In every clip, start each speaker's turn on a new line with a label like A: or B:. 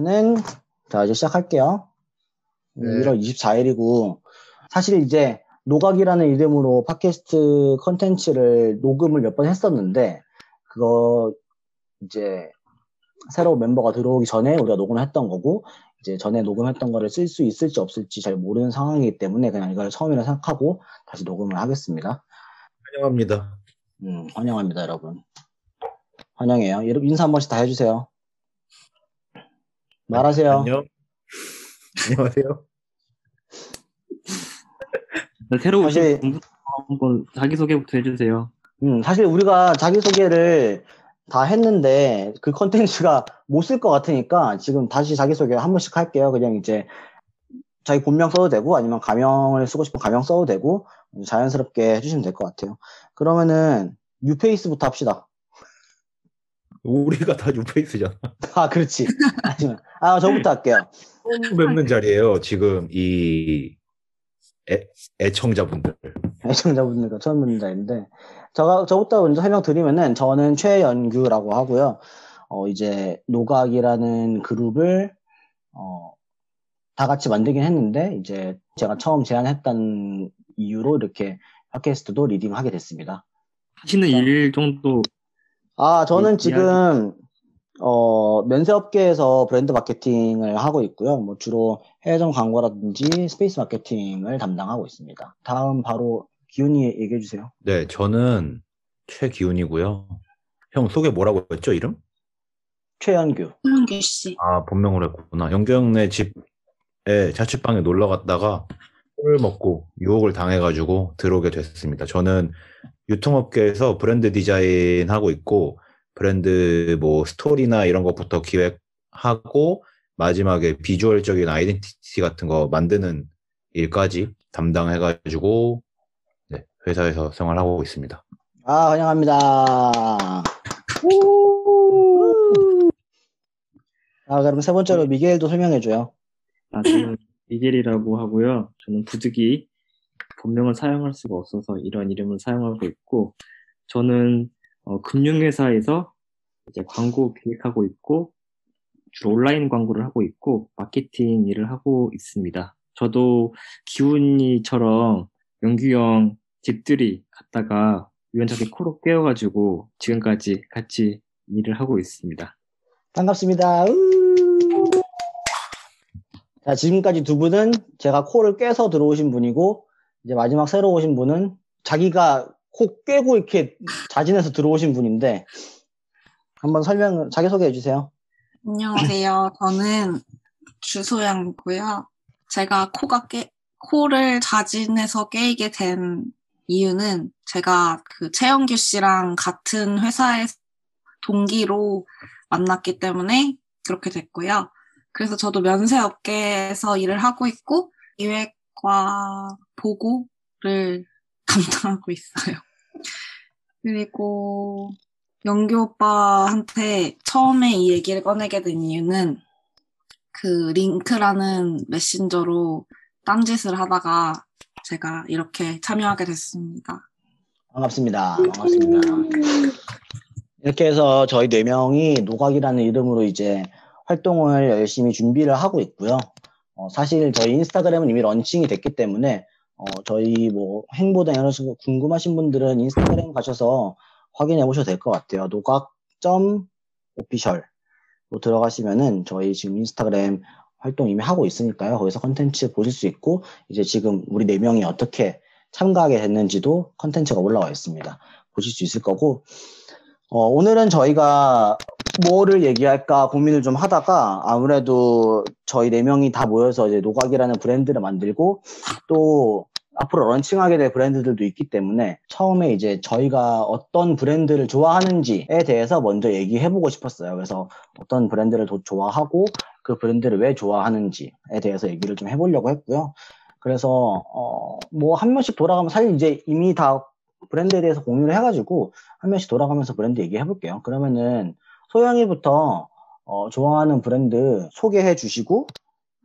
A: 그러면은 자 이제 시작할게요. 네. 1월 24일이고 사실 이제 노각이라는 이름으로 팟캐스트 컨텐츠를 녹음을 몇 번 했었는데 그거 이제 새로 멤버가 들어오기 전에 우리가 녹음을 했던 거고 이제 전에 녹음했던 거를 쓸 수 있을지 없을지 잘 모르는 상황이기 때문에 그냥 이걸 처음이라 생각하고 다시 녹음을 하겠습니다.
B: 환영합니다.
A: 음, 환영합니다, 여러분. 환영해요. 여러분 인사 한 번씩 다 해주세요. 말하세요.
B: 안녕. 안녕하세요.
C: 새로 오신 분부터 한번 자기소개부터 해주세요.
A: 음, 사실 우리가 자기소개를 다 했는데 그 컨텐츠가 못 쓸 것 같으니까 지금 다시 자기소개 한 번씩 할게요. 그냥 이제 자기 본명 써도 되고 아니면 가명을 쓰고 싶은 가명 써도 되고 자연스럽게 해주시면 될 것 같아요. 그러면은 뉴페이스부터 합시다.
B: 우리가 다 뉴페이스잖아.
A: 아, 그렇지. 아, 저부터 할게요.
B: 처음 뵙는 자리예요. 지금 이 애, 애청자분들.
A: 애청자분들과 처음 뵙는 자리인데 저가 저부터 먼저 설명드리면은 저는 최연규라고 하고요. 어, 이제 노각이라는 그룹을 어, 다 같이 만들긴 했는데 이제 제가 처음 제안했던 이유로 이렇게 팟캐스트도 leading하게 됐습니다.
C: 하시는 일 정도
A: 아, 저는 지금 어, 면세업계에서 브랜드 마케팅을 하고 있고요. 뭐 주로 해외점 광고라든지 space 마케팅을 담당하고 있습니다. 다음 바로 기훈이 얘기해 주세요.
B: 네, 저는 최기훈이고요. 형 소개 뭐라고 했죠, 이름?
A: 최연규.
D: 최연규 씨.
B: 아, 본명으로 했구나. 연규 형네 집에 자취방에 놀러 갔다가 술 먹고 유혹을 당해가지고 들어오게 됐습니다. 저는 유통업계에서 브랜드 디자인 하고 있고 브랜드 뭐 스토리나 이런 것부터 기획하고 마지막에 비주얼적인 아이덴티티 같은 거 만드는 일까지 담당해가지고 네, 회사에서 생활하고 있습니다.
A: 아 환영합니다. 아 그럼 세 번째로 미겔도 설명해줘요.
C: 아, 저는 미겔이라고 하고요. 저는 부득이 본명을 사용할 수가 없어서 이런 이름을 사용하고 있고, 저는 어, 금융회사에서 이제 광고 기획하고 있고, 주로 온라인 광고를 하고 있고, 마케팅 일을 하고 있습니다. 저도 기훈이처럼 영규형 집들이 갔다가 우연찮게 코로 깨어가지고 지금까지 같이 일을 하고 있습니다.
A: 반갑습니다. 자, 지금까지 두 분은 제가 코를 깨서 들어오신 분이고, 이제 마지막 새로 오신 분은 자기가 코 깨고 이렇게 자진해서 들어오신 분인데, 한번 설명, 자기소개해 주세요.
D: 안녕하세요. 저는 주소영이고요. 제가 코가 깨, 코를 자진해서 깨이게 된 이유는 제가 그 최영규 씨랑 같은 회사에 동기로 만났기 때문에 그렇게 됐고요. 그래서 저도 면세업계에서 일을 하고 있고 기획과 보고를 담당하고 있어요. 그리고 영규 오빠한테 처음에 이 얘기를 꺼내게 된 이유는 그 링크라는 메신저로 딴짓을 하다가 제가 이렇게 참여하게 됐습니다.
A: 반갑습니다. 반갑습니다. 이렇게 해서 저희 네 명이 노각이라는 이름으로 이제 활동을 열심히 준비를 하고 있고요. 어, 사실 저희 인스타그램은 이미 launching이 됐기 때문에 어, 저희 뭐 행보나 이런 식으로 궁금하신 분들은 인스타그램 가셔서 확인해 보셔도 될 것 같아요. 노각.official로 들어가시면은 저희 지금 인스타그램 활동 이미 하고 있으니까요. 거기서 컨텐츠 보실 수 있고 이제 지금 우리 네 명이 어떻게 참가하게 됐는지도 컨텐츠가 올라와 있습니다. 보실 수 있을 거고 어, 오늘은 저희가 뭐를 얘기할까 고민을 좀 하다가 아무래도 저희 네 명이 다 모여서 이제 노각이라는 브랜드를 만들고 또 앞으로 launching하게 될 브랜드들도 있기 때문에 처음에 이제 저희가 어떤 브랜드를 좋아하는지에 대해서 먼저 얘기해보고 싶었어요. 그래서 어떤 브랜드를 더 좋아하고 그 브랜드를 왜 좋아하는지에 대해서 얘기를 좀 해보려고 했고요. 그래서 어 뭐 한 명씩 돌아가면 사실 이제 이미 다 브랜드에 대해서 공유를 해가지고 한 명씩 돌아가면서 브랜드 얘기해볼게요. 그러면은 소영이부터 어, 좋아하는 브랜드 소개해 주시고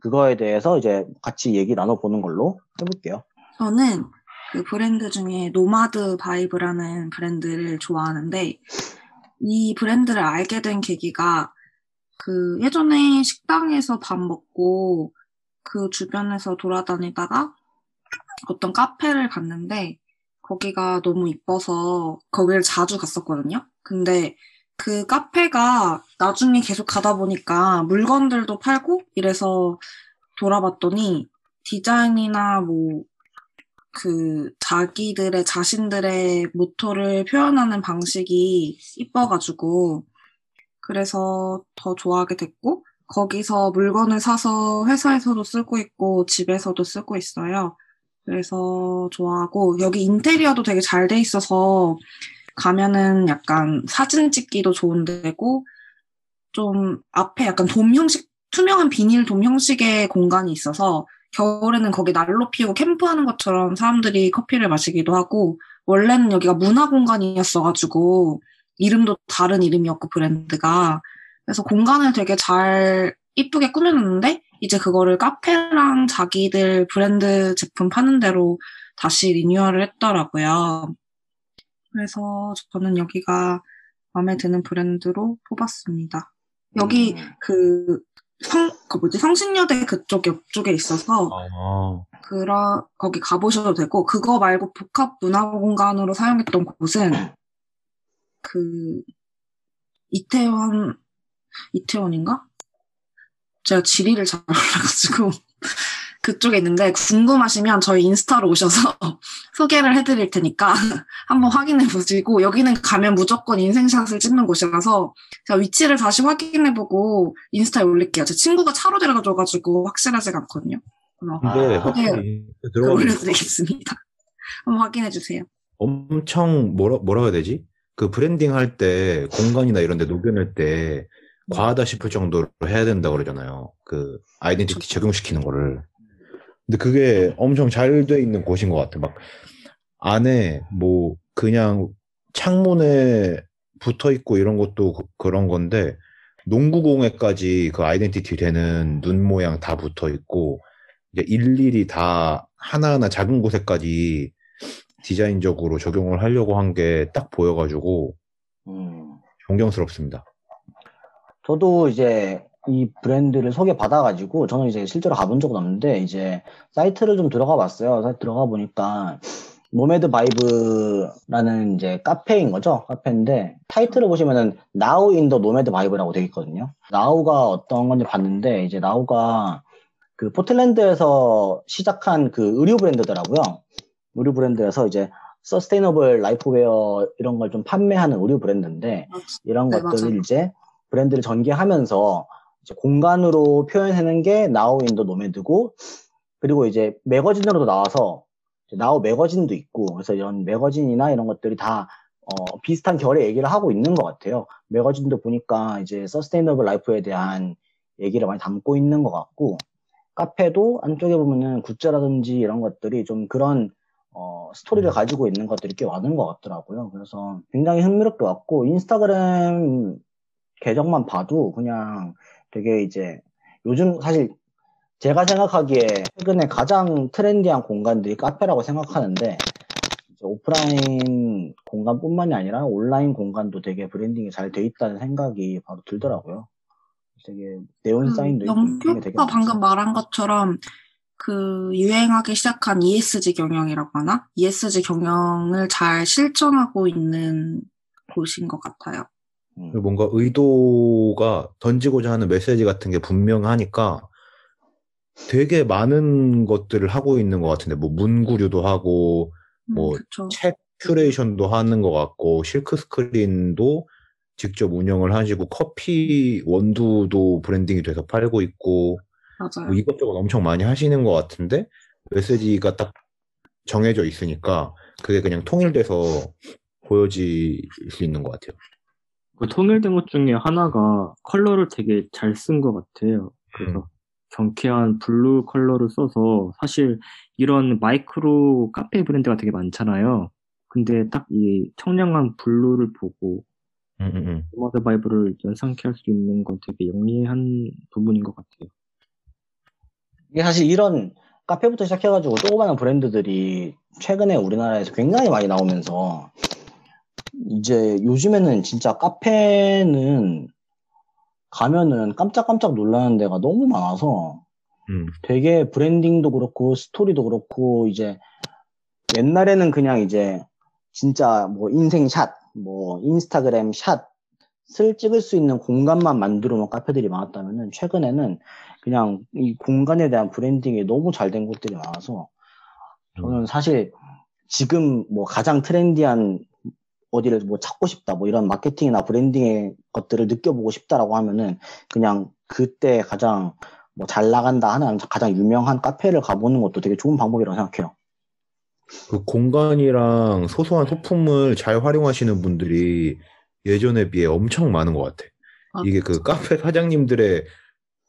A: 그거에 대해서 이제 같이 얘기 나눠보는 걸로 해볼게요.
D: 저는 그 브랜드 중에 노마드 바이브라는 브랜드를 좋아하는데 이 브랜드를 알게 된 계기가 그 예전에 식당에서 밥 먹고 그 주변에서 돌아다니다가 어떤 카페를 갔는데 거기가 너무 이뻐서 거기를 자주 갔었거든요. 근데 그 카페가 나중에 계속 가다 보니까 물건들도 팔고 이래서 돌아봤더니 디자인이나 뭐 그 자기들의 자신들의 모토를 표현하는 방식이 이뻐가지고 그래서 더 좋아하게 됐고 거기서 물건을 사서 회사에서도 쓰고 있고 집에서도 쓰고 있어요. 그래서 좋아하고 여기 인테리어도 되게 잘 돼 있어서 가면은 약간 사진 찍기도 좋은 데고 좀 앞에 약간 돔 형식 투명한 비닐 돔 형식의 공간이 있어서 겨울에는 거기 난로 피우고 캠프하는 것처럼 사람들이 커피를 마시기도 하고 원래는 여기가 문화 공간이었어가지고 이름도 다른 이름이었고 브랜드가 그래서 공간을 되게 잘 이쁘게 꾸며놨는데 이제 그거를 카페랑 자기들 브랜드 제품 파는 대로 다시 리뉴얼을 했더라고요. 그래서 저는 여기가 마음에 드는 브랜드로 뽑았습니다. 여기
A: 음.
D: 그 성, 그 뭐지, 성신여대 그쪽 옆쪽에 있어서,
B: 아,
D: 그러, 거기 가보셔도 되고, 그거 말고 복합 문화 공간으로 사용했던 곳은, 그, 이태원, 이태원인가? 제가 지리를 잘 몰라가지고, 그쪽에 있는데, 궁금하시면 저희 인스타로 오셔서 소개를 해드릴 테니까, 한번 확인해 보시고, 여기는 가면 무조건 인생샷을 찍는 곳이라서, 제가 위치를 다시 확인해 보고 인스타에 올릴게요. 제 친구가 차로 데려다 줘가지고 확실하지가 않거든요.
A: 아,
B: 확실히
D: 그걸
B: 들어가면
D: 올려드리겠습니다. 한번 확인해 주세요.
B: 엄청 뭐라 뭐라 해야 되지? 그 브랜딩 할 때 공간이나 이런 데 녹여낼 때 과하다 싶을 정도로 해야 된다 그러잖아요. 그 identity 적용시키는 거를. 근데 그게 엄청 잘 돼 있는 곳인 것 같아. 막 안에 뭐 그냥 창문에 붙어 있고 이런 것도 그- 그런 건데 농구공에까지 그 아이덴티티 되는 눈 모양 다 붙어 있고 이제 일일이 다 하나하나 작은 곳에까지 디자인적으로 적용을 하려고 한 게 딱 보여가지고
A: 음.
B: 존경스럽습니다.
A: 저도 이제 이 브랜드를 소개받아가지고 저는 이제 실제로 가본 적은 없는데 이제 사이트를 좀 들어가 봤어요. 사이트 들어가 보니까 노매드 바이브라는 이제 카페인 거죠. 카페인데 타이틀을 보시면은 Now in the Nomad Vibe라고 되어 있거든요. Now가 어떤 건지 봤는데 이제 Now가 그 포틀랜드에서 시작한 그 의류 브랜드더라고요. 의류 브랜드에서 이제 sustainable lifewear 이런 걸 좀 판매하는 의류 브랜드인데 이런
D: 네,
A: 것들을
D: 맞아요.
A: 이제 브랜드를 전개하면서 이제 공간으로 표현하는 게 Now in the Nomad고 그리고 이제 매거진으로도 나와서 나우 매거진도 있고 그래서 이런 매거진이나 이런 것들이 다 어, 비슷한 결의 얘기를 하고 있는 것 같아요. 매거진도 보니까 이제 sustainable life에 대한 얘기를 많이 담고 있는 것 같고 카페도 안쪽에 보면은 굿즈라든지 이런 것들이 좀 그런 어, 스토리를 가지고 있는 것들이 꽤 많은 것 같더라고요. 그래서 굉장히 흥미롭게 봤고 인스타그램 계정만 봐도 그냥 되게 이제 요즘 사실 제가 생각하기에 최근에 가장 트렌디한 공간들이 카페라고 생각하는데 오프라인 공간뿐만이 아니라 온라인 공간도 되게 브랜딩이 잘 돼 있다는 생각이 바로 들더라고요. 되게 네온 사인도 있고 그런 게 되게
D: 방금. 말한 것처럼 그 유행하기 시작한 ESG 경영이라고 하나? ESG 경영을 잘 실천하고 있는 곳인 것 같아요.
A: 음.
B: 뭔가 의도가 던지고자 하는 메시지 같은 게 분명하니까 되게 많은 것들을 하고 있는 것 같은데 뭐 문구류도 하고
D: 음,
B: 뭐 큐레이션도 하는 것 같고 실크 스크린도 직접 운영을 하시고 커피 원두도 브랜딩이 돼서 팔고 있고
D: 맞아요.
B: 뭐 이것저것 엄청 많이 하시는 것 같은데 메시지가 딱 정해져 있으니까 그게 그냥 통일돼서 보여질 수 있는 것 같아요.
C: 그 통일된 것 중에 하나가 컬러를 되게 잘 쓴 것 같아요. 그래서
B: 음.
C: 경쾌한 블루 컬러를 써서 사실 이런 마이크로 카페 브랜드가 되게 많잖아요. 근데 딱 이 청량한 블루를 보고
B: 음, 음, 음.
C: vibe를 연상케 할 수 있는 건 되게 영리한 부분인 것 같아요.
A: 이게 사실 이런 카페부터 시작해가지고 조그마한 브랜드들이 최근에 우리나라에서 굉장히 많이 나오면서 이제 요즘에는 진짜 카페는 가면은 깜짝깜짝 놀라는 데가 너무 많아서
B: 음.
A: 되게 브랜딩도 그렇고 스토리도 그렇고 이제 옛날에는 그냥 이제 진짜 뭐 인생 샷, 뭐 인스타그램 샷을 찍을 수 있는 공간만 만들어 놓은 카페들이 많았다면은 최근에는 그냥 이 공간에 대한 브랜딩이 너무 잘 된 곳들이 많아서 저는 사실 지금 뭐 가장 트렌디한 어디를 뭐 찾고 싶다 뭐 이런 마케팅이나 브랜딩의 것들을 느껴보고 싶다라고 하면은 그냥 그때 가장 뭐 잘 나간다 하는 가장 유명한 카페를 가보는 것도 되게 좋은 방법이라고 생각해요.
B: 그 공간이랑 소소한 소품을 잘 활용하시는 분들이 예전에 비해 엄청 많은 것 같아.
D: 아,
B: 이게 그 카페 사장님들의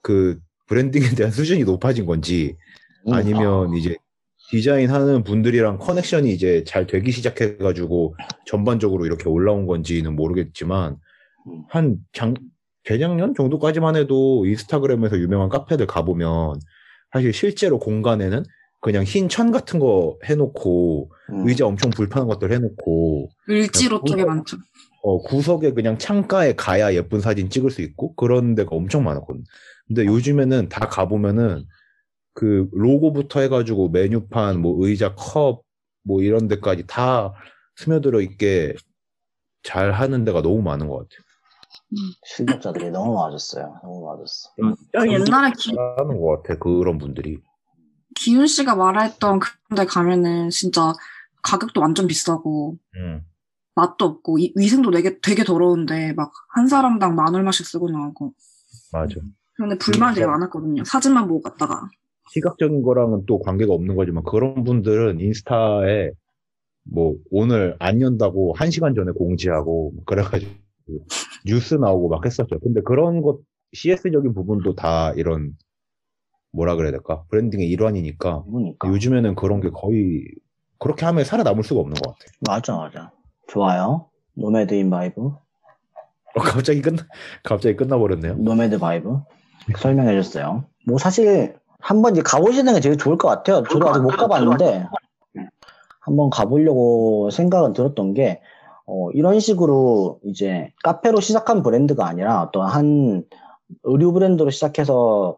B: 그 브랜딩에 대한 수준이 높아진 건지
A: 음,
B: 아니면 이제 디자인하는 분들이랑 커넥션이 이제 잘 되기 시작해가지고 전반적으로 이렇게 올라온 건지는 모르겠지만
A: 음.
B: 한 장, 재작년 정도까지만 해도 인스타그램에서 유명한 카페들 가보면 사실 실제로 공간에는 그냥 흰 천 같은 거 해놓고
A: 음,
B: 의자 엄청 불편한 것들 해놓고
D: 을지로
B: 야,
D: 쪽에 많죠.
B: 어, 구석에 그냥 창가에 가야 예쁜 사진 찍을 수 있고 그런 데가 엄청 많았거든. 근데 요즘에는 다 가보면은 그 로고부터 해가지고 메뉴판, 뭐 의자, 컵, 뭐 이런 데까지 다 스며들어 있게 잘 하는 데가 너무 많은 것 같아요.
A: 실력자들이 너무 많아졌어요. 너무 많아졌어.
D: 그 옛날에 기,
B: 하는 것 같아, 그런 분들이.
D: 기훈 씨가 말했던 그런 데 가면은 진짜 가격도 완전 비싸고
B: 음.
D: 맛도 없고 이- 위생도 되게 되게 더러운데 막 한 사람당 만 얼마씩 쓰고 나오고
B: 맞아.
D: 근데 불만 되게 많았거든요. 사진만 보고 갔다가
B: 시각적인 거랑은 또 관계가 없는 거지만 그런 분들은 인스타에 뭐 오늘 안 연다고 한 시간 전에 공지하고 그래가지고 뉴스 나오고 막 했었죠. 근데 그런 것 CS적인 부분도 다 이런 뭐라 그래야 될까 브랜딩의 일환이니까
A: 그러니까.
B: 요즘에는 그런 게 거의 그렇게 하면 살아남을 수가 없는 것 같아.
A: 맞아, 맞아. 좋아요. 노매드 인 바이브.
B: 어, 갑자기 끝 갑자기 끝나버렸네요.
A: 노매드 바이브. 설명해줬어요. 뭐 사실 한번 이제 가보시는 게 제일 좋을 것 같아요. 저도 아직 못 가봤는데 한번 가보려고 생각은 들었던 게 어, 이런 식으로 이제 카페로 시작한 브랜드가 아니라 어떤 한 의류 브랜드로 시작해서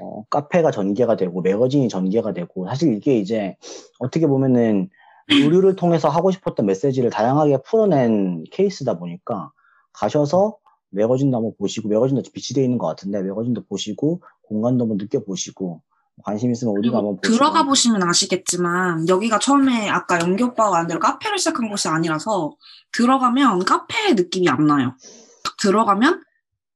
A: 어, 카페가 전개가 되고 매거진이 전개가 되고 사실 이게 이제 어떻게 보면은 의류를 통해서 하고 싶었던 메시지를 다양하게 풀어낸 케이스다 보니까 가셔서 매거진도 한번 보시고 매거진도 비치되어 있는 것 같은데 매거진도 보시고 공간도 한번 느껴보시고 관심 있으면 우리가 한번 보시고
D: 들어가 보시면 아시겠지만 여기가 처음에 아까 연기 오빠가 말한 대로 카페를 시작한 곳이 아니라서 들어가면 카페의 느낌이 안 나요. 딱 들어가면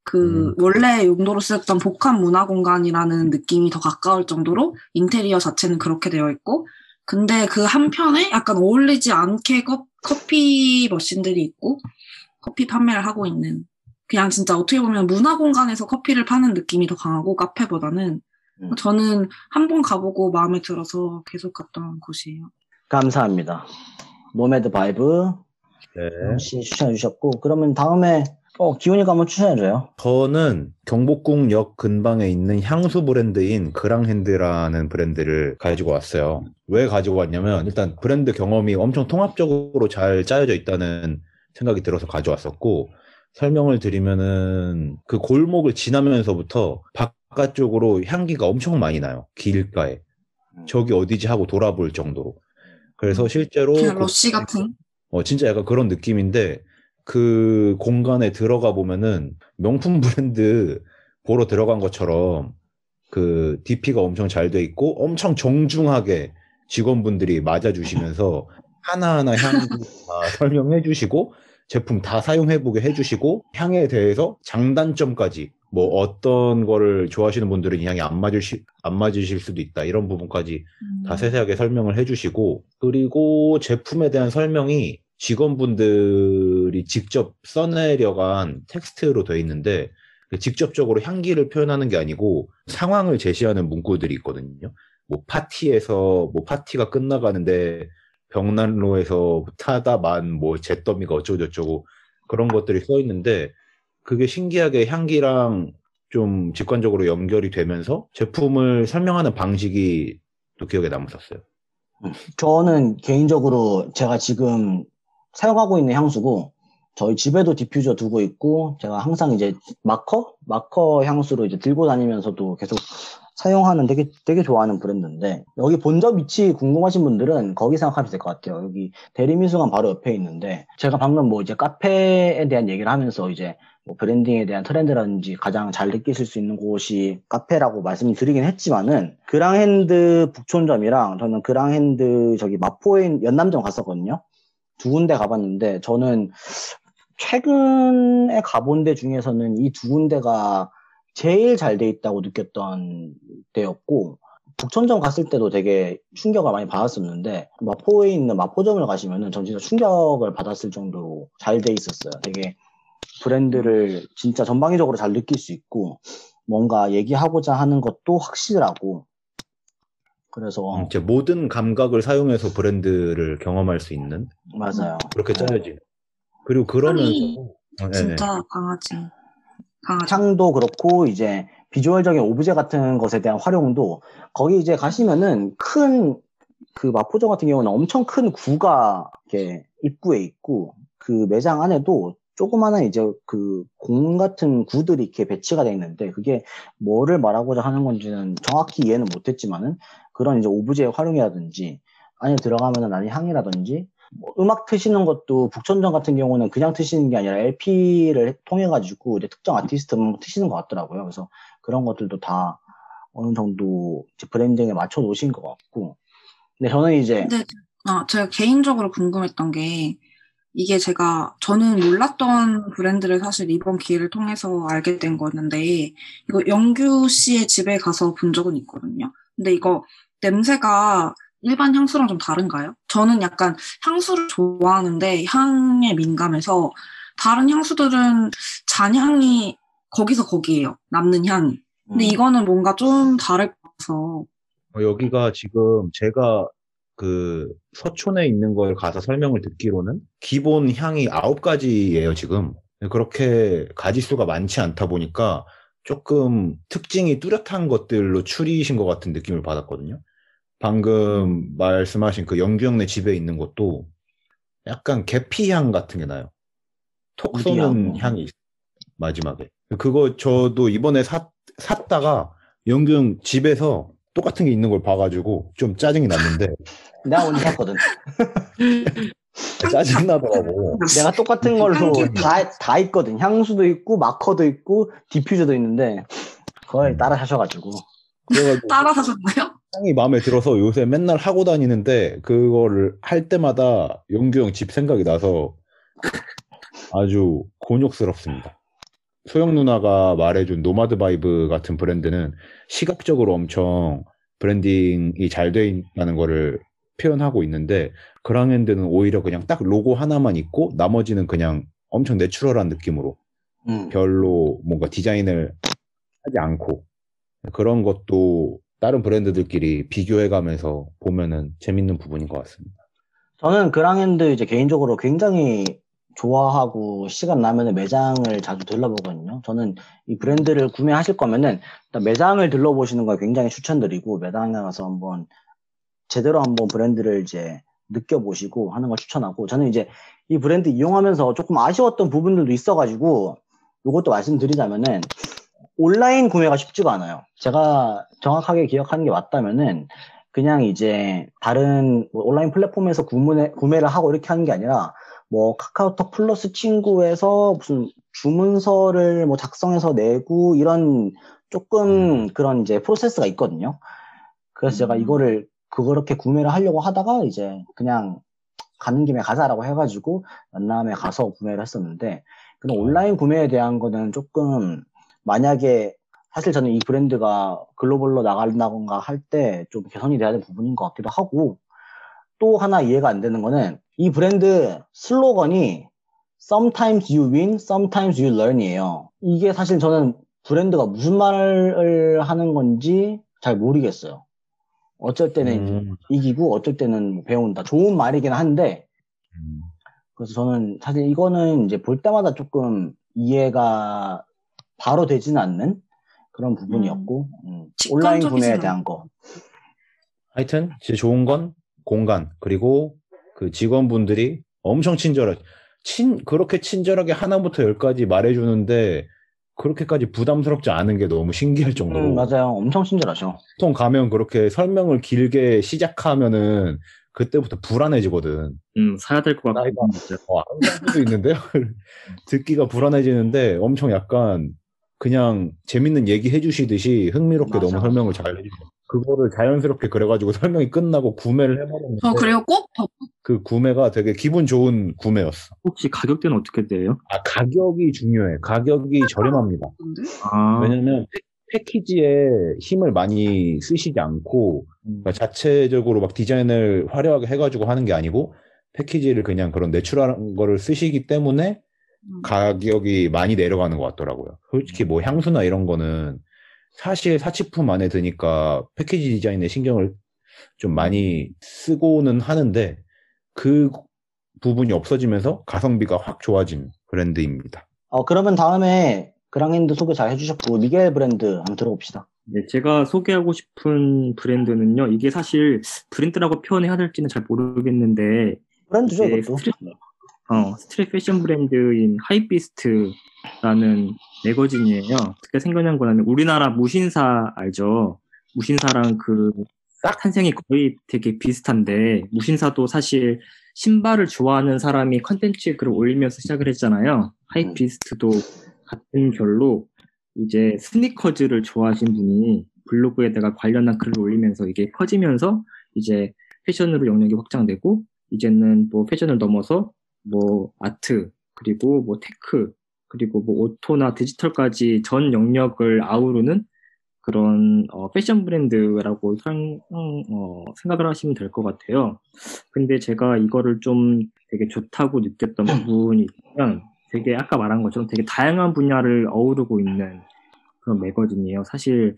D: 그
B: 음.
D: 원래 용도로 쓰였던 복합 문화 공간이라는 느낌이 더 가까울 정도로 인테리어 자체는 그렇게 되어 있고 근데 그 한편에 약간 어울리지 않게 커, 커피 머신들이 있고 커피 판매를 하고 있는 그냥 진짜 어떻게 보면 문화 공간에서 커피를 파는 느낌이 더 강하고 카페보다는
A: 음.
D: 저는 한 번 가보고 마음에 들어서 계속 갔던 곳이에요.
A: 감사합니다. 노매드 바이브
B: 네.
A: 씨 추천해 주셨고 그러면 다음에 어 기훈이가 한번 추천해 줘요.
B: 저는 경복궁역 근방에 있는 향수 브랜드인 그랑핸드라는 브랜드를 가지고 왔어요. 왜 가지고 왔냐면 일단 브랜드 경험이 엄청 통합적으로 잘 짜여져 있다는 생각이 들어서 가져왔었고 설명을 드리면은 그 골목을 지나면서부터 바깥쪽으로 향기가 엄청 많이 나요. 길가에. 저기 어디지 하고 돌아볼 정도로. 그래서 실제로
D: 그냥
B: 그-
D: 러쉬 같은.
B: 어, 진짜 약간 그런 느낌인데, 그 공간에 들어가 보면은 명품 브랜드 보러 들어간 것처럼 그 DP가 엄청 잘 돼 있고 엄청 정중하게 직원분들이 맞아주시면서 하나하나 향다 설명해 주시고 제품 다 사용해보게 해주시고 향에 대해서 장단점까지 뭐 어떤 거를 좋아하시는 분들은 이 향이 안 맞으실, 안 맞으실 수도 있다 이런 부분까지 다 세세하게 설명을 해주시고 그리고 제품에 대한 설명이 직원분들이 직접 써내려간 텍스트로 되어 있는데 그 직접적으로 향기를 표현하는 게 아니고 상황을 제시하는 문구들이 있거든요. 뭐 파티에서 뭐 파티가 끝나가는데 벽난로에서 타다 만 뭐 잿더미가 어쩌고저쩌고 그런 것들이 써 있는데 그게 신기하게 향기랑 좀 직관적으로 연결이 되면서 제품을 설명하는 방식이 또 기억에 남았었어요.
A: 저는 개인적으로 제가 지금 사용하고 있는 향수고 저희 집에도 디퓨저 두고 있고 제가 항상 이제 마커 마커 향수로 이제 들고 다니면서도 계속 사용하는 되게 되게 좋아하는 브랜드인데 여기 본점 위치 궁금하신 분들은 거기 생각하면 될 것 같아요. 여기 대림미술관 바로 옆에 있는데 제가 방금 뭐 이제 카페에 대한 얘기를 하면서 이제 뭐 브랜딩에 대한 트렌드라든지 가장 잘 느끼실 수 있는 곳이 카페라고 말씀드리긴 했지만은 그랑핸드 북촌점이랑 저는 그랑핸드 저기 마포에 연남점 갔었거든요. 두 군데 가봤는데 저는 최근에 가본 데 중에서는 이 두 군데가 제일 잘 돼 있다고 느꼈던 때였고 북촌점 갔을 때도 되게 충격을 많이 받았었는데 마포에 있는 마포점을 가시면은 전 진짜 충격을 받았을 정도로 잘 돼 있었어요. 되게 브랜드를 진짜 전방위적으로 잘 느낄 수 있고 뭔가 얘기하고자 하는 것도 확실하고 그래서
B: 음, 이제 모든 감각을 사용해서 브랜드를 경험할 수 있는
A: 맞아요.
B: 그렇게 짜여진. 그리고 그러면서 어, 네네.
D: 진짜 강하지. 강하죠.
A: 창도 그렇고 이제 비주얼적인 오브제 같은 것에 대한 활용도 거기 이제 가시면은 큰 그 마포점 같은 경우는 엄청 큰 구가 이렇게 입구에 있고 그 매장 안에도 조그마한 이제 그 공 같은 구들이 이렇게 배치가 돼 있는데 그게 뭐를 말하고자 하는 건지는 정확히 이해는 못했지만은 그런 이제 오브제 활용이라든지 안에 들어가면은 나는 향이라든지 뭐 음악 트시는 것도 북천점 같은 경우는 그냥 트시는 게 아니라 LP를 통해 가지고 이제 특정 아티스트만 트시는 것 같더라고요. 그래서 그런 것들도 다 어느 정도 브랜딩에 맞춰 놓으신 것 같고. 근데 저는 이제
D: 근데 아, 제가 개인적으로 궁금했던 게 이게 제가 저는 몰랐던 브랜드를 사실 이번 기회를 통해서 알게 된 거였는데 이거 영규 씨의 집에 가서 본 적은 있거든요. 근데 이거 냄새가 일반 향수랑 좀 다른가요? 저는 약간 향수를 좋아하는데 향에 민감해서 다른 향수들은 잔향이 거기서 거기에요. 남는 향이. 근데
A: 음,
D: 이거는 뭔가 좀 다를 것 같아서
B: 어, 여기가 지금 제가 그 서촌에 있는 걸 가서 설명을 듣기로는 기본 향이 아홉 가지예요, 지금. 그렇게 가지수가 많지 않다 보니까 조금 특징이 뚜렷한 것들로 추리신 것 같은 느낌을 받았거든요. 방금 말씀하신 그 영규형네 집에 있는 것도 약간 계피향 같은 게 나요. 톡 쏘는
A: 우디하고.
B: 향이 있어요, 마지막에. 그거 저도 이번에 샀, 샀다가 영규형 집에서 똑같은 게 있는 걸 봐가지고 좀 짜증이 났는데
A: 내가 오늘 샀거든.
B: 짜증나더라고.
A: 내가 똑같은 걸로. 다, 다 있거든. 향수도 있고, 마커도 있고, 디퓨저도 있는데, 그걸 따라
B: 사셔가지고.
D: 따라 사셨나요?
B: 향이 마음에 들어서 요새 맨날 하고 다니는데 그거를 할 때마다 영규형 집 생각이 나서 아주 곤욕스럽습니다. 소영 누나가 말해준 노마드 바이브 같은 브랜드는 시각적으로 엄청 브랜딩이 잘 돼 있다는 거를 표현하고 있는데 그랑핸드는 오히려 그냥 딱 로고 하나만 있고 나머지는 그냥 엄청 내추럴한 느낌으로
A: 음.
B: 별로 뭔가 디자인을 하지 않고 그런 것도 다른 브랜드들끼리 비교해가면서 보면은 재밌는 부분인 것 같습니다.
A: 저는 그랑핸드 이제 개인적으로 굉장히 좋아하고 시간 나면은 매장을 자주 들러보거든요. 저는 이 브랜드를 구매하실 거면은 일단 매장을 들러보시는 걸 굉장히 추천드리고 매장에 가서 한번 제대로 한번 브랜드를 이제 느껴보시고 하는 걸 추천하고 저는 이제 이 브랜드 이용하면서 조금 아쉬웠던 부분들도 있어가지고 이것도 말씀드리자면은 온라인 구매가 쉽지가 않아요. 제가 정확하게 기억하는 게 맞다면은 그냥 이제 다른 뭐 온라인 플랫폼에서 구매, 구매를 하고 이렇게 하는 게 아니라 뭐 카카오톡 플러스 친구에서 무슨 주문서를 뭐 작성해서 내고 이런 조금 그런 이제 프로세스가 있거든요. 그래서 제가
D: 음.
A: 이거를 그렇게 구매를 하려고 하다가 이제 그냥 가는 김에 가자라고 해가지고 만남에 가서 구매를 했었는데 그런 온라인 구매에 대한 거는 조금 만약에 사실 저는 이 브랜드가 글로벌로 나간다던가 할 때 좀 개선이 돼야 될 부분인 것 같기도 하고 또 하나 이해가 안 되는 거는 이 브랜드 슬로건이 Sometimes you win, sometimes you learn이에요. 이게 사실 저는 브랜드가 무슨 말을 하는 건지 잘 모르겠어요. 어쩔 때는
B: 음,
A: 이기고 어쩔 때는 뭐 배운다. 좋은 말이긴 한데
B: 음.
A: 그래서 저는 사실 이거는 이제 볼 때마다 조금 이해가 바로 되지는 않는 그런 부분이었고 음, 온라인 구매에 대한 거.
B: 하여튼 진짜 좋은 건 공간 그리고 그 직원분들이 엄청 친절해. 친 그렇게 친절하게 하나부터 열까지 말해주는데 그렇게까지 부담스럽지 않은 게 너무 신기할 정도로
A: 음, 맞아요. 엄청 친절하죠.
B: 보통 가면 그렇게 설명을 길게 시작하면은 그때부터 불안해지거든.
C: 음, 사야 될 것 같고.
B: 나이가- 어, 안살 수도 있는데요. 듣기가 불안해지는데 엄청 약간 그냥 재밌는 얘기 해주시듯이 흥미롭게
A: 맞아.
B: 너무 설명을 잘 해주세요. 그거를 자연스럽게 그래가지고 설명이 끝나고 구매를 해버렸는데
D: 저 그리고 꼭 덧-
B: 그 구매가 되게 기분 좋은 구매였어.
C: 혹시 가격대는 어떻게 돼요?
B: 아 가격이 중요해. 가격이 저렴합니다.
D: 같은데?
C: 아,
B: 왜냐면 패- 패키지에 힘을 많이 쓰시지 않고
C: 음,
B: 그러니까 자체적으로 막 디자인을 화려하게 해가지고 하는 게 아니고 패키지를 그냥 그런 내추럴한 거를 쓰시기 때문에
D: 음.
B: 가격이 많이 내려가는 것 같더라고요. 솔직히 뭐 향수나 이런 거는 사실 사치품 안에 드니까 패키지 디자인에 신경을 좀 많이 쓰고는 하는데 그 부분이 없어지면서 가성비가 확 좋아진 브랜드입니다.
A: 어, 그러면 다음에 그랑핸드 소개 잘 해주셨고, 미겔 브랜드 한번 들어봅시다.
C: 네, 제가 소개하고 싶은 브랜드는요, 이게 사실 브랜드라고 표현해야 될지는 잘 모르겠는데,
A: 브랜드죠, 이것도.
C: street, 어, street 패션 브랜드인 Hypebeast라는 매거진이에요. 어떻게 생겨난 거냐면, 우리나라 무신사 알죠? 무신사랑 그, 딱 탄생이 거의 되게 비슷한데, 무신사도 사실 신발을 좋아하는 사람이 컨텐츠에 글을 올리면서 시작을 했잖아요. Hypebeast도 같은 결로 이제 스니커즈를 좋아하신 분이 블로그에다가 관련한 글을 올리면서 이게 퍼지면서 이제 패션으로 영역이 확장되고 이제는 뭐 패션을 넘어서 뭐 아트 그리고 뭐 tech 그리고 뭐 auto나 디지털까지 전 영역을 아우르는 그런 어, 패션 브랜드라고 상- 어, 생각을 하시면 될 것 같아요. 근데 제가 이거를 좀 되게 좋다고 느꼈던 부분이 있으면 되게 아까 말한 것처럼 되게 다양한 분야를 어우르고 있는 그런 매거진이에요. 사실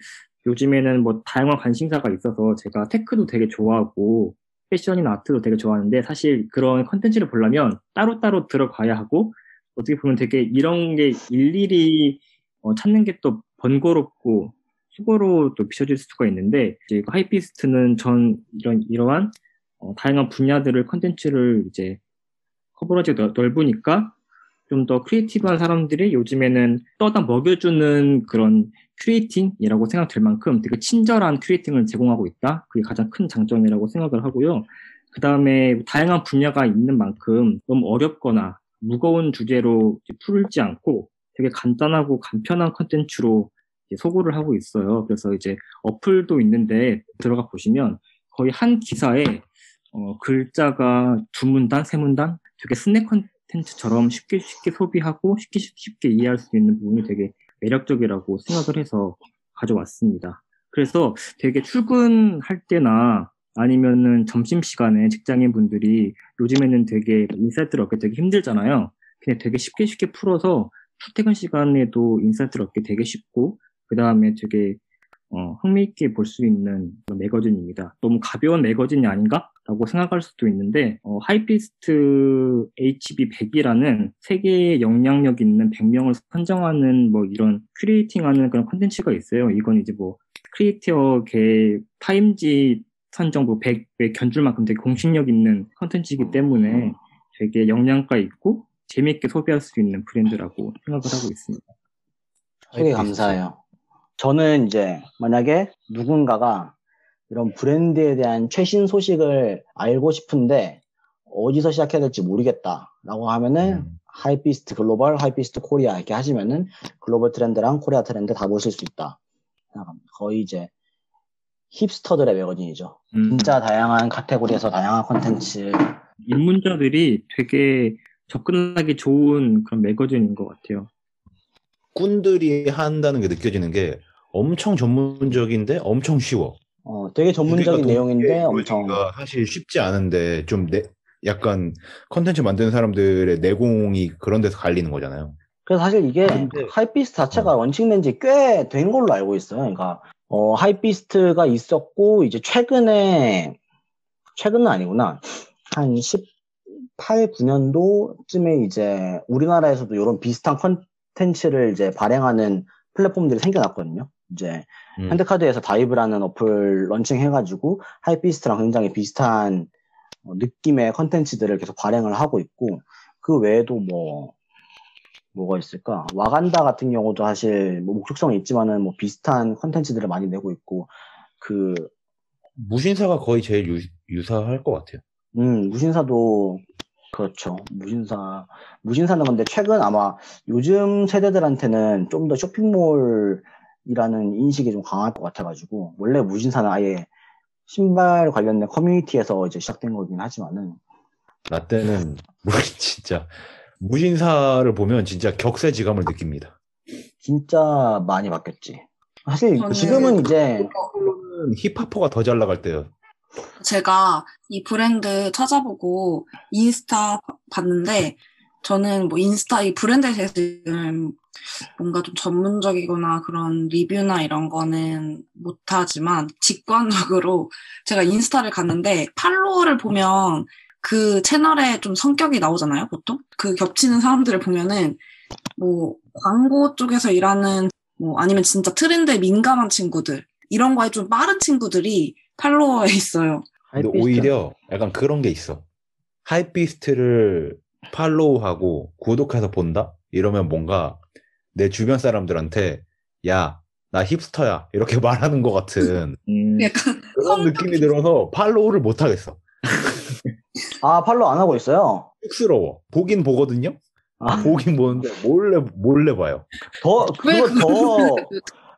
C: 요즘에는 뭐 다양한 관심사가 있어서 제가 테크도 되게 좋아하고 패션이나 아트도 되게 좋아하는데 사실 그런 컨텐츠를 보려면 따로따로 들어가야 하고 어떻게 보면 되게 이런 게 일일이 어, 찾는 게 또 번거롭고 수고로 또 비춰질 수가 있는데 이제 그 Hypebeast는 전 이런 이러한 어, 다양한 분야들을 컨텐츠를 이제 coverage가 넓- 넓으니까 좀 더 creative한 사람들이 요즘에는 떠다 먹여주는 그런 curating이라고 생각될 만큼 되게 친절한 curating을 제공하고 있다. 그게 가장 큰 장점이라고 생각을 하고요. 그 다음에 다양한 분야가 있는 만큼 너무 어렵거나 무거운 주제로 풀지 않고 되게 간단하고 간편한 컨텐츠로 소구를 하고 있어요. 그래서 이제 어플도 있는데 들어가 보시면 거의 한 기사에 어, 글자가 두 문단, 세 문단 되게 스낵 컨텐츠처럼 쉽게 쉽게 소비하고 쉽게 쉽게 이해할 수 있는 부분이 되게 매력적이라고 생각을 해서 가져왔습니다. 그래서 되게 출근할 때나 아니면은 점심시간에 직장인 분들이 요즘에는 되게 insight를 얻기 되게 힘들잖아요. 그냥 되게 쉽게 쉽게 풀어서 출퇴근 시간에도 insight를 얻기 되게 쉽고, 그 다음에 되게 어, 흥미있게 볼 수 있는 매거진입니다. 너무 가벼운 매거진이 아닌가? 라고 생각할 수도 있는데, 어, Hypebeast HB100이라는 세계에 영향력 있는 100명을 선정하는 뭐 이런 curating하는 그런 컨텐츠가 있어요. 이건 이제 뭐 creator계 타임지 선정 뭐 100에 견줄 만큼 되게 공신력 있는 컨텐츠이기 때문에 되게 영양가 있고 재미있게 소비할 수 있는 브랜드라고 생각을 하고 있습니다.
A: 되게 감사해요. 저는 이제 만약에 누군가가 이런 브랜드에 대한 최신 소식을 알고 싶은데 어디서 시작해야 될지 모르겠다라고 하면은
B: 음.
A: Hypebeast 글로벌, Hypebeast 코리아 이렇게 하시면은 글로벌 트렌드랑 코리아 트렌드 다 보실 수 있다. 거의 이제 힙스터들의 매거진이죠.
C: 음,
A: 진짜 다양한 카테고리에서 다양한 콘텐츠.
C: 입문자들이 되게 접근하기 좋은 그런 매거진인 것 같아요.
B: 꾼들이 한다는 게 느껴지는 게 엄청 전문적인데 엄청 쉬워.
A: 어, 되게 전문적인
B: 우리가
A: 내용인데
B: 돈
A: 엄청
B: 사실 쉽지 않은데 좀 내, 약간 컨텐츠 만드는 사람들의 내공이 그런 데서 갈리는 거잖아요.
A: 그래서 사실 이게
B: 근데-
A: Hypebeast 자체가 론칭된 지 꽤 된 걸로 알고 있어요. 그러니까 어, Hypebeast가 있었고 이제 최근에 최근은 아니구나. 한 18, 9년도쯤에 이제 우리나라에서도 이런 비슷한 컨텐츠를 이제 발행하는 플랫폼들이 생겨났거든요. 이제
B: 음.
A: 현대카드에서 다이브라는 어플 런칭해가지고 Hypebeast랑 굉장히 비슷한 어, 느낌의 컨텐츠들을 계속 발행을 하고 있고 그 외에도 뭐 뭐가 있을까? 와간다 같은 경우도 사실 뭐 목적성은 있지만은 뭐 비슷한 컨텐츠들을 많이 내고 있고 그
B: 무신사가 거의 제일 유, 유사할 것 같아요.
A: 음, 무신사도 그렇죠. 무신사 무신사는 근데 최근 아마 요즘 세대들한테는 좀 더 쇼핑몰이라는 인식이 좀 강할 것 같아가지고 원래 무신사는 아예 신발 관련된 커뮤니티에서 이제 시작된 거긴 하지만은
B: 나 때는 뭐 진짜 무신사를 보면 진짜 격세지감을 느낍니다.
A: 진짜 많이 바뀌었지. 사실
D: 저는
A: 지금은 이제
B: 는 힙합퍼가 더 잘 나갈 때요.
D: 제가 이 브랜드 찾아보고 인스타 봤는데 저는 뭐 인스타 이 브랜드에 대해서 지금 뭔가 좀 전문적이거나 그런 리뷰나 이런 거는 못하지만 직관적으로 제가 인스타를 갔는데 팔로워를 보면 그 채널에 좀 성격이 나오잖아요, 보통? 그 겹치는 사람들을 보면은 뭐 광고 쪽에서 일하는 뭐 아니면 진짜 트렌드에 민감한 친구들 이런 거에 좀 빠른 친구들이 팔로워에 있어요.
B: 근데. 오히려 약간 그런 게 있어. 하이피스트를 팔로우하고 구독해서 본다? 이러면 뭔가 내 주변 사람들한테 야, 나 힙스터야. 이렇게 말하는 것 같은
C: 음,
D: 약간
B: 그런 느낌이 들어서 팔로우를 못 하겠어.
A: 아 팔로우 안 하고 있어요.
B: 쑥스러워. 보긴 보거든요?
A: 아,
B: 보긴 보는데 몰래, 몰래 봐요.
D: 더왜
A: 그거 더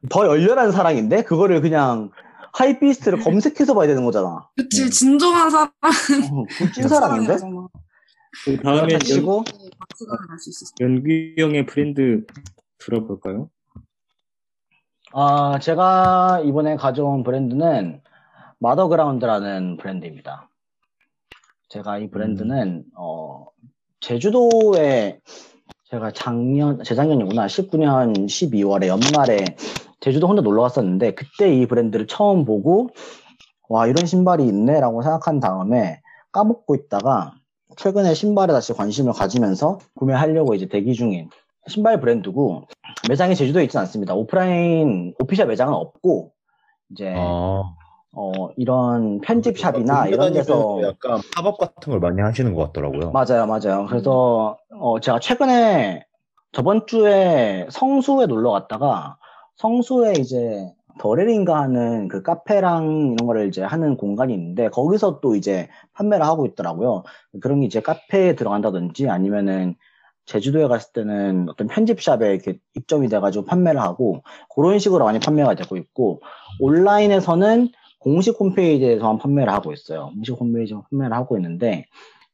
A: 더 열렬한 사랑인데 그거를 그냥 하이피스트를 검색해서 봐야 되는 거잖아.
D: 그치
C: 음.
D: 진정한 사람
A: 어, 찐 사랑인데?
C: 그 다음에 연,
A: 치고.
C: 연규 형의 브랜드 들어볼까요?
A: 아 제가 이번에 가져온 브랜드는 마더그라운드라는 브랜드입니다. 제가 이 브랜드는 어 제주도에 제가 작년 재작년이구나 19년 12월에 연말에 제주도 혼자 놀러 갔었는데 그때 이 브랜드를 처음 보고 와 이런 신발이 있네라고 생각한 다음에 까먹고 있다가 최근에 신발에 다시 관심을 가지면서 구매하려고 이제 대기 중인 신발 브랜드고 매장이 제주도에 있진 않습니다. 오프라인 official 매장은 없고 이제
B: 아.
A: 어, 이런 편집샵이나 이런 데서
B: 약간 팝업 같은 걸 많이 하시는 것 같더라고요.
A: 맞아요, 맞아요. 그래서 어, 제가 최근에 저번 주에 성수에 놀러 갔다가 성수에 이제 더레린가 하는 그 카페랑 이런 거를 이제 하는 공간이 있는데 거기서 또 이제 판매를 하고 있더라고요. 그런 게 이제 카페에 들어간다든지 아니면은 제주도에 갔을 때는 어떤 편집샵에 이렇게 입점이 돼가지고 판매를 하고 그런 식으로 많이 판매가 되고 있고 온라인에서는 공식 홈페이지에서만 판매를 하고 있어요. 공식 홈페이지에서 판매를 하고 있는데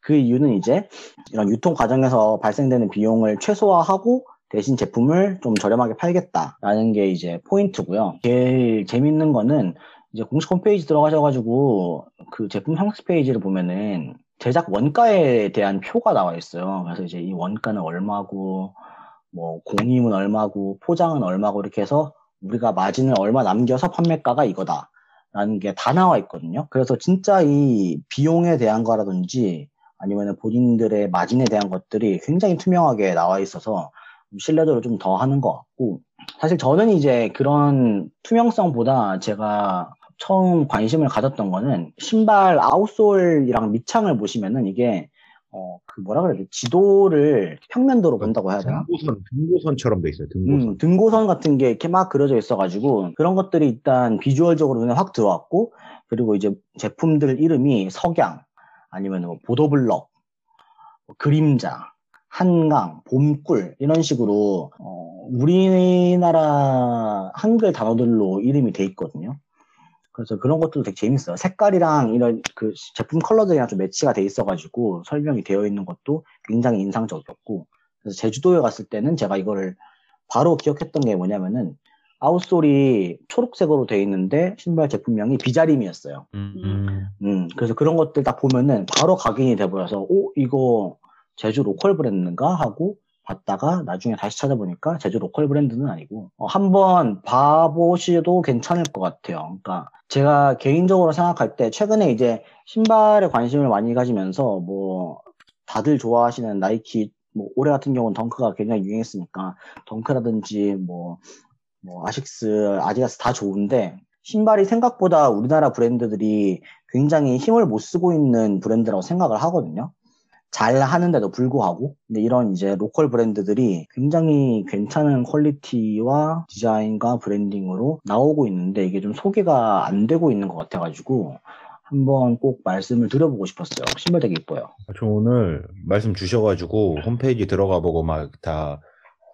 A: 그 이유는 이제 이런 유통 과정에서 발생되는 비용을 최소화하고 대신 제품을 좀 저렴하게 팔겠다라는 게 이제 포인트고요. 제일 재밌는 거는 이제 공식 홈페이지 들어가셔가지고 그 제품 상세 페이지를 보면은 제작 원가에 대한 표가 나와 있어요. 그래서 이제 이 원가는 얼마고 뭐 공임은 얼마고 포장은 얼마고 이렇게 해서 우리가 마진을 얼마 남겨서 판매가가 이거다. 라는 게 다 나와 있거든요. 그래서 진짜 이 비용에 대한 거라든지 아니면 본인들의 마진에 대한 것들이 굉장히 투명하게 나와 있어서 신뢰도를 좀 더 하는 것 같고 사실 저는 이제 그런 투명성보다 제가 처음 관심을 가졌던 거는 신발 아웃솔이랑 밑창을 보시면은 이게 어 그 뭐라 그래야 돼 지도를 평면도로 본다고 해야 되나?
B: 등고선, 등고선처럼 돼 있어요. 등고선.
A: 음, 등고선 같은 게 이렇게 막 그려져 있어가지고 그런 것들이 일단 비주얼적으로 눈에 확 들어왔고 그리고 이제 제품들 이름이 석양 아니면 뭐 보도블럭, 뭐 그림자, 한강, 봄꿀 이런 식으로 어, 우리나라 한글 단어들로 이름이 돼 있거든요. 그래서 그런 것들도 되게 재밌어요. 색깔이랑 이런 그 제품 컬러들이랑 좀 매치가 돼 있어가지고 설명이 되어 있는 것도 굉장히 인상적이었고 그래서 제주도에 갔을 때는 제가 이거를 바로 기억했던 게 뭐냐면은 아웃솔이 초록색으로 돼 있는데 신발 제품명이 비자림이었어요.
B: 음.
A: 음, 그래서 그런 것들 딱 보면은 바로 각인이 돼 보여서 오 이거 제주 local 브랜드인가 하고 봤다가 나중에 다시 찾아보니까 제주 local 브랜드는 아니고 어, 한번 봐보셔도 괜찮을 것 같아요. 그러니까 제가 개인적으로 생각할 때 최근에 이제 신발에 관심을 많이 가지면서 뭐 다들 좋아하시는 나이키 뭐 올해 같은 경우는 덩크가 굉장히 유행했으니까 덩크라든지 뭐, 뭐 아식스, 아디다스 다 좋은데 신발이 생각보다 우리나라 브랜드들이 굉장히 힘을 못 쓰고 있는 브랜드라고 생각을 하거든요. 잘 하는데도 불구하고 근데 이런 이제 local 브랜드들이 굉장히 괜찮은 quality와 디자인과 branding으로 나오고 있는데 이게 좀 소개가 안 되고 있는 것 같아가지고 한번 꼭 말씀을 드려보고 싶었어요. 신발 되게 이뻐요.
B: 저 오늘 말씀 주셔가지고 홈페이지 들어가 보고 막 다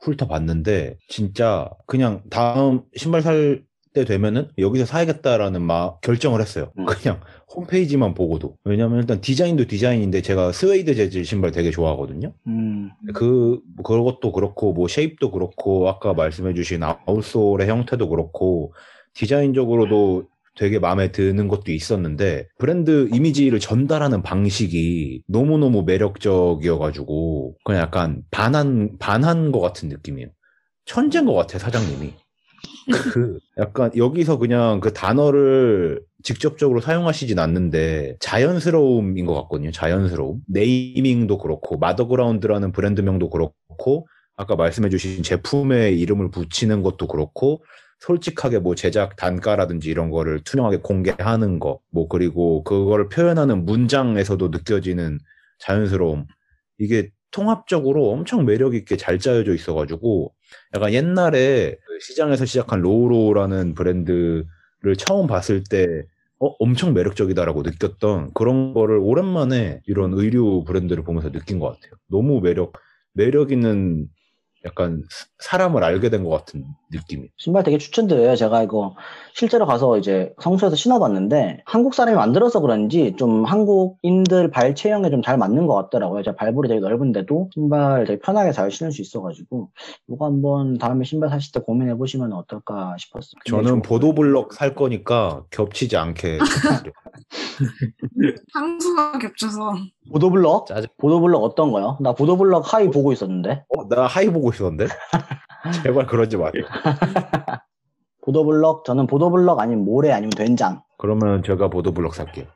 B: 훑어봤는데 진짜 그냥 다음 신발 살 때 되면은 여기서 사야겠다라는 막 결정을 했어요.
A: 음.
B: 그냥 홈페이지만 보고도. 왜냐면 일단 디자인도 디자인인데 제가 스웨이드 재질 신발 되게 좋아하거든요.
A: 음,
B: 그, 뭐 그것도 그렇고, 뭐, 쉐입도 그렇고, 아까 말씀해주신 아웃솔의 형태도 그렇고, 디자인적으로도 되게 마음에 드는 것도 있었는데, 브랜드 이미지를 전달하는 방식이 너무너무 매력적이어가지고, 그냥 약간 반한, 반한 것 같은 느낌이에요. 천재인 것 같아, 사장님이. 그, 약간 여기서 그냥 그 단어를 직접적으로 사용하시진 않는데 자연스러움인 것 같거든요. 자연스러움. 네이밍도 그렇고 마더그라운드라는 브랜드명도 그렇고 아까 말씀해주신 제품의 이름을 붙이는 것도 그렇고 솔직하게 뭐 제작 단가라든지 이런 거를 투명하게 공개하는 거, 뭐 그리고 그거를 표현하는 문장에서도 느껴지는 자연스러움. 이게 통합적으로 엄청 매력 있게 잘 짜여져 있어가지고 약간 옛날에 그 시장에서 시작한 로우로우라는 브랜드를 처음 봤을 때 어, 엄청 매력적이다라고 느꼈던 그런 거를 오랜만에 이런 의류 브랜드를 보면서 느낀 것 같아요. 너무 매력, 매력 있는 약간 사- 사람을 알게 된 것 같은 느낌이.
A: 신발 되게 추천드려요. 제가 이거 실제로 가서 이제 성수에서 신어봤는데 한국 사람이 만들어서 그런지 좀 한국인들 발 체형에 좀 잘 맞는 것 같더라고요. 제가 발볼이 되게 넓은데도 신발 되게 편하게 잘 신을 수 있어가지고 이거 한번 다음에 신발 사실 때 고민해 보시면 어떨까 싶었어요.
B: 저는 보도블럭 살 거니까 겹치지 않게.
D: 향수가 겹쳐서
A: 보도블럭?
B: 짜증.
A: 보도블럭 어떤 거요? 나 보도블럭 high 보고 있었는데
B: 어, 나 high 보고 있었는데? 제발 그러지 마세요.
A: 보도블럭 저는 보도블럭 아니면 모래 아니면 된장
B: 그러면 제가 보도블럭 살게요.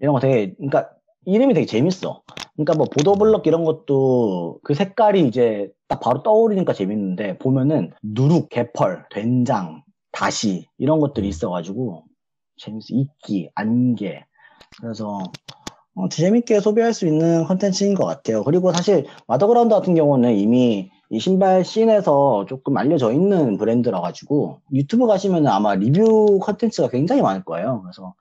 A: 이런 거 되게 그러니까 이름이 되게 재밌어. 그러니까 뭐 보도블럭 이런 것도 그 색깔이 이제 딱 바로 떠오르니까 재밌는데 보면은 누룩, 개펄, 된장, 다시 이런 것들이 있어가지고 재밌어. 이끼, 안개. 그래서 어, 재밌게 소비할 수 있는 컨텐츠인 것 같아요. 그리고 사실 마더그라운드 같은 경우는 이미 이 신발 scene에서 조금 알려져 있는 브랜드라 가지고 유튜브 가시면 아마 리뷰 컨텐츠가 굉장히 많을 거예요. 그래서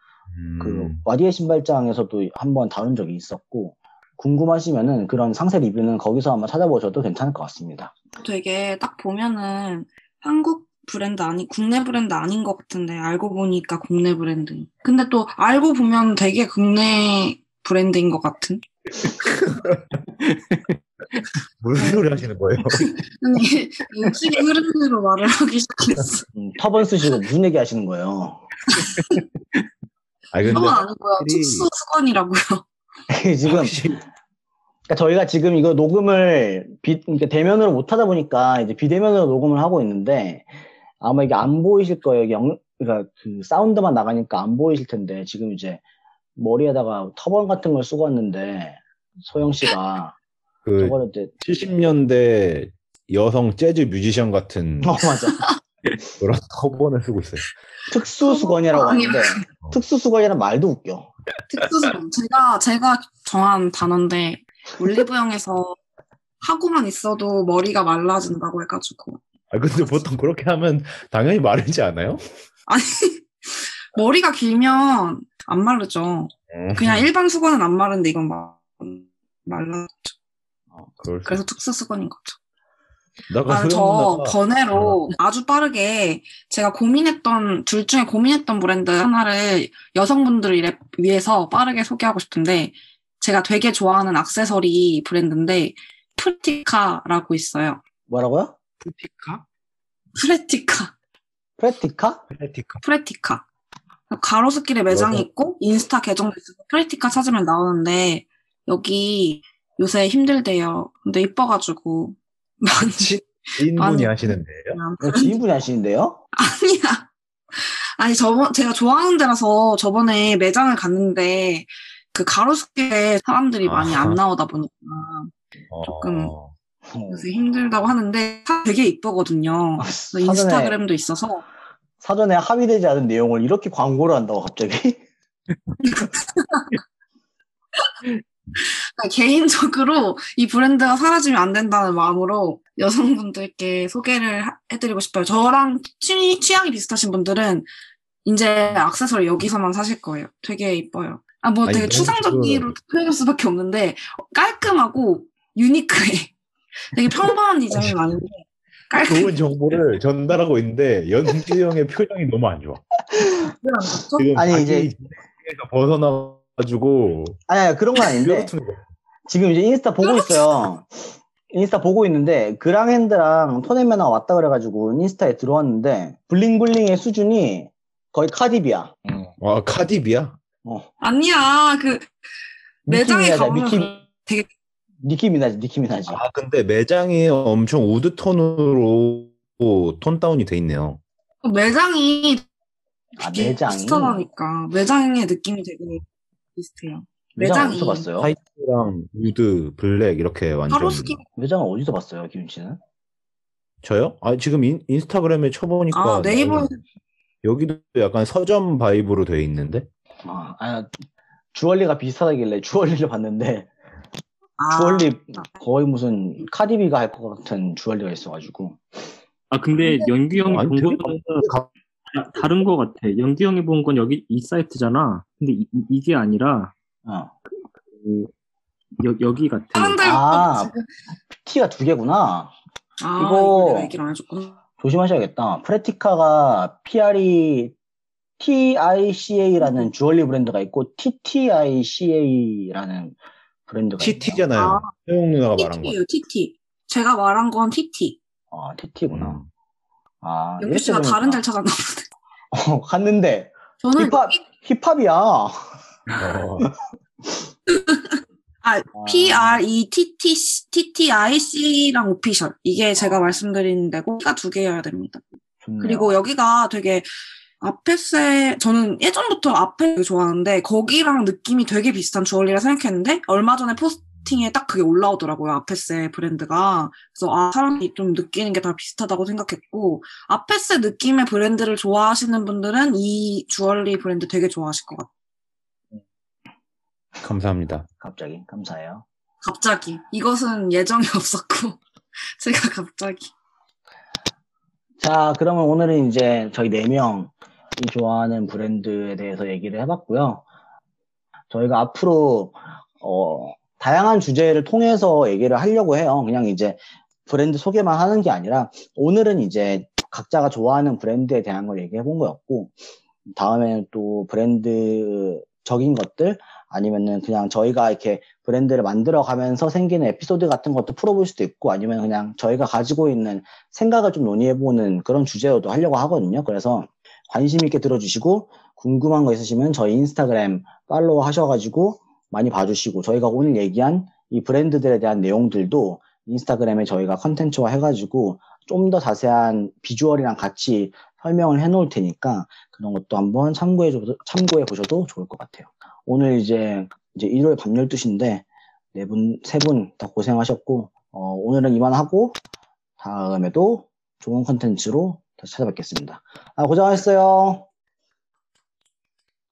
A: 그
B: 음,
A: 와디의 신발장에서도 한번 다룬 적이 있었고 궁금하시면은 그런 상세 리뷰는 거기서 한번 찾아보셔도 괜찮을 것 같습니다.
D: 되게 딱 보면은 한국 브랜드 아니 국내 브랜드 아닌 것 같은데 알고 보니까 국내 브랜드. 근데 또 알고 보면 되게 국내 브랜드인 것 같은.
B: 무슨 소리 하시는 거예요?
D: 아니 인식의 흐름으로 말을 하기 시작했어.
A: 음, 터번 쓰시고 무슨 얘기 하시는 거예요?
B: 아니, 근데
D: 그건 아니고요.
B: 확실히-
D: 특수 수건이라고요.
A: 지금
B: 확실히
A: 그러니까 저희가 지금 이거 녹음을 비, 그러니까 대면으로 못 하다 보니까 이제 비대면으로 녹음을 하고 있는데 아마 이게 안 보이실 거예요. 영, 그러니까 그 사운드만 나가니까 안 보이실 텐데 지금 이제 머리에다가 터번 같은 걸 쓰고 왔는데 소영 씨가
B: 그
A: 이제
B: 70년대 여성 재즈 뮤지션 같은
A: 어 맞아
B: 그런 터번을 쓰고 있어요.
A: 특수 수건이라고
D: 아니요.
A: 하는데 특수 수건이란 말도 웃겨.
D: 특수 수건. 제가 제가 정한 단어인데 올리브영에서 하고만 있어도 머리가 말라진다고 해가지고
B: 아 근데 보통 그렇게 하면 당연히 마르지 않아요?
D: 아니 머리가 길면 안 마르죠. 그냥 일반 수건은 안 마른데 이건 말라.
B: 어, 그럴 수
D: 그래서 특수 수건인 거죠. 아, 저 번외로 아주 빠르게 제가 고민했던 둘 중에 고민했던 브랜드 하나를 여성분들을 위해서 빠르게 소개하고 싶은데 제가 되게 좋아하는 액세서리 브랜드인데 프레티카라고 있어요.
A: 뭐라고요?
B: 프티카?
D: 프레티카,
A: 프레티카?
B: 프티카.
D: 프레티카. 가로수길에 매장이
B: 여성-
D: 있고 인스타 계정도 있어서 프레티카 찾으면 나오는데 여기 요새 힘들대요. 근데 이뻐가지고 많이
B: 지인분이. 하시는데요?
A: 이거 지인분이 하시는데요?
D: 아니야. 아니, 저번, 제가 좋아하는 데라서 저번에 매장을 갔는데, 그 가로수길에 사람들이 많이
B: 아하.
D: 안 나오다 보니까 조금
B: 어,
D: 요새 힘들다고 하는데, 되게 이쁘거든요.
A: 사전에,
D: 인스타그램도 있어서,
A: 사전에 합의되지 않은 내용을 이렇게 광고를 한다고 갑자기?
D: 그러니까 개인적으로 이 브랜드가 사라지면 안 된다는 마음으로 여성분들께 소개를 하- 해드리고 싶어요. 저랑 취, 취향이 비슷하신 분들은 이제 액세서리 여기서만 사실 거예요. 되게 이뻐요. 아, 뭐
B: 아니,
D: 되게 추상적으로 표현할 수밖에 없는데 깔끔하고 유니크해. 되게 평범한 디자인은 아닌데 깔끔해.
B: 좋은 정보를 전달하고 있는데 연주 형의 표정이 너무 안 좋아. 지금
A: 아니, 이제-
B: 벗어나가지고
A: 아니, 아니 그런 건 아닌데. 지금 이제 인스타 보고 있어요. 인스타 보고 있는데 그랑핸드랑 토네메나가 왔다 그래가지고 인스타에 들어왔는데 bling bling의 수준이 거의 카디비야.
B: 와 카디비야?
A: 어.
D: 아니야. 그 매장에 가보면
A: 니키, 니키 미나지, 니키 미나지.
B: 아 근데 매장이 엄청 wood 톤으로 tone down이 돼 있네요.
D: 매장이
A: 아, 매장이.
D: 비슷하다니까. 매장의 느낌이 되게 비슷해요.
A: 매장. 어디서 봤어요?
B: white랑 wood, black 이렇게 완전.
D: 하로스키
A: 매장을 어디서 봤어요, 기훈 씨는?
B: 저요? 아 지금 인, 인스타그램에 쳐보니까
D: 아, 네이버에
B: 나오는데. 여기도 약간 서점 vibe로 돼 있는데.
A: 아, 아, 주얼리가 비슷하다길래 주얼리를 봤는데
D: 아,
A: 주얼리 거의 무슨 카디비가 할 것 같은 주얼리가 있어가지고
C: 아 근데 연규 형이 본
B: 되게
C: 거는 다- 다른 거 같아. 연규 형이 본 건 여기 이 사이트잖아. 근데 이, 게 아니라
A: 어.
C: 그 여, 여기 같아.
A: 아.
D: 지금
A: T가 두 개구나.
D: 아,
A: 이거-
D: 이거 내가 얘기를 안 해줬구나.
A: 조심하셔야겠다. 프레티카가 PR이 TICA라는 주얼리 브랜드가 있고 TTICA라는 브랜드가.
B: TT잖아요.
D: 아.
B: 소영 누나가 말한 거.
D: TT. 제가 말한 건 TT.
A: 아, TT구나.
B: 음.
A: 아,
D: 연규 씨가 다른. 데를 찾았나 보네.
A: 어, 갔는데
D: 저는
A: 힙합 힙합이야.
B: 어,
D: 아,
A: 아,
D: P R E T T T T I C랑 오피셜 이게 제가 말씀드린 데고 T가 두 개여야 됩니다.
A: 좋네요.
D: 그리고 여기가 되게 아페세 저는 예전부터 아페 좋아하는데 거기랑 느낌이 되게 비슷한 주얼리라 생각했는데 얼마 전에 포스팅에 딱 그게 올라오더라고요 아페세 브랜드가. 그래서 아 사람이 좀 느끼는 게 다 비슷하다고 생각했고 아페세 느낌의 브랜드를 좋아하시는 분들은 이 주얼리 브랜드 되게 좋아하실 것 같아요.
B: 감사합니다.
A: 갑자기? 감사해요.
D: 갑자기. 이것은 예정이 없었고 제가 갑자기.
A: 자, 그러면 오늘은 이제 저희 네 명이 좋아하는 브랜드에 대해서 얘기를 해봤고요. 저희가 앞으로 어, 다양한 주제를 통해서 얘기를 하려고 해요. 그냥 이제 브랜드 소개만 하는 게 아니라 오늘은 이제 각자가 좋아하는 브랜드에 대한 걸 얘기해 본 거였고 다음에는 또 브랜드적인 것들 아니면은 그냥 저희가 이렇게 브랜드를 만들어 가면서 생기는 에피소드 같은 것도 풀어볼 수도 있고 아니면 그냥 저희가 가지고 있는 생각을 좀 논의해 보는 그런 주제로도 하려고 하거든요. 그래서 관심 있게 들어주시고 궁금한 거 있으시면 저희 인스타그램 팔로우 하셔가지고 많이 봐주시고 저희가 오늘 얘기한 이 브랜드들에 대한 내용들도 인스타그램에 저희가 컨텐츠화 해가지고 좀 더 자세한 비주얼이랑 같이 설명을 해놓을 테니까 그런 것도 한번 참고해, 참고해 보셔도 좋을 것 같아요. 오늘 이제 이제 일요일 밤 12시인데 네 분, 세 분 다 고생하셨고 어, 오늘은 이만하고 다음에도 좋은 컨텐츠로 다시 찾아뵙겠습니다. 아, 고생하셨어요.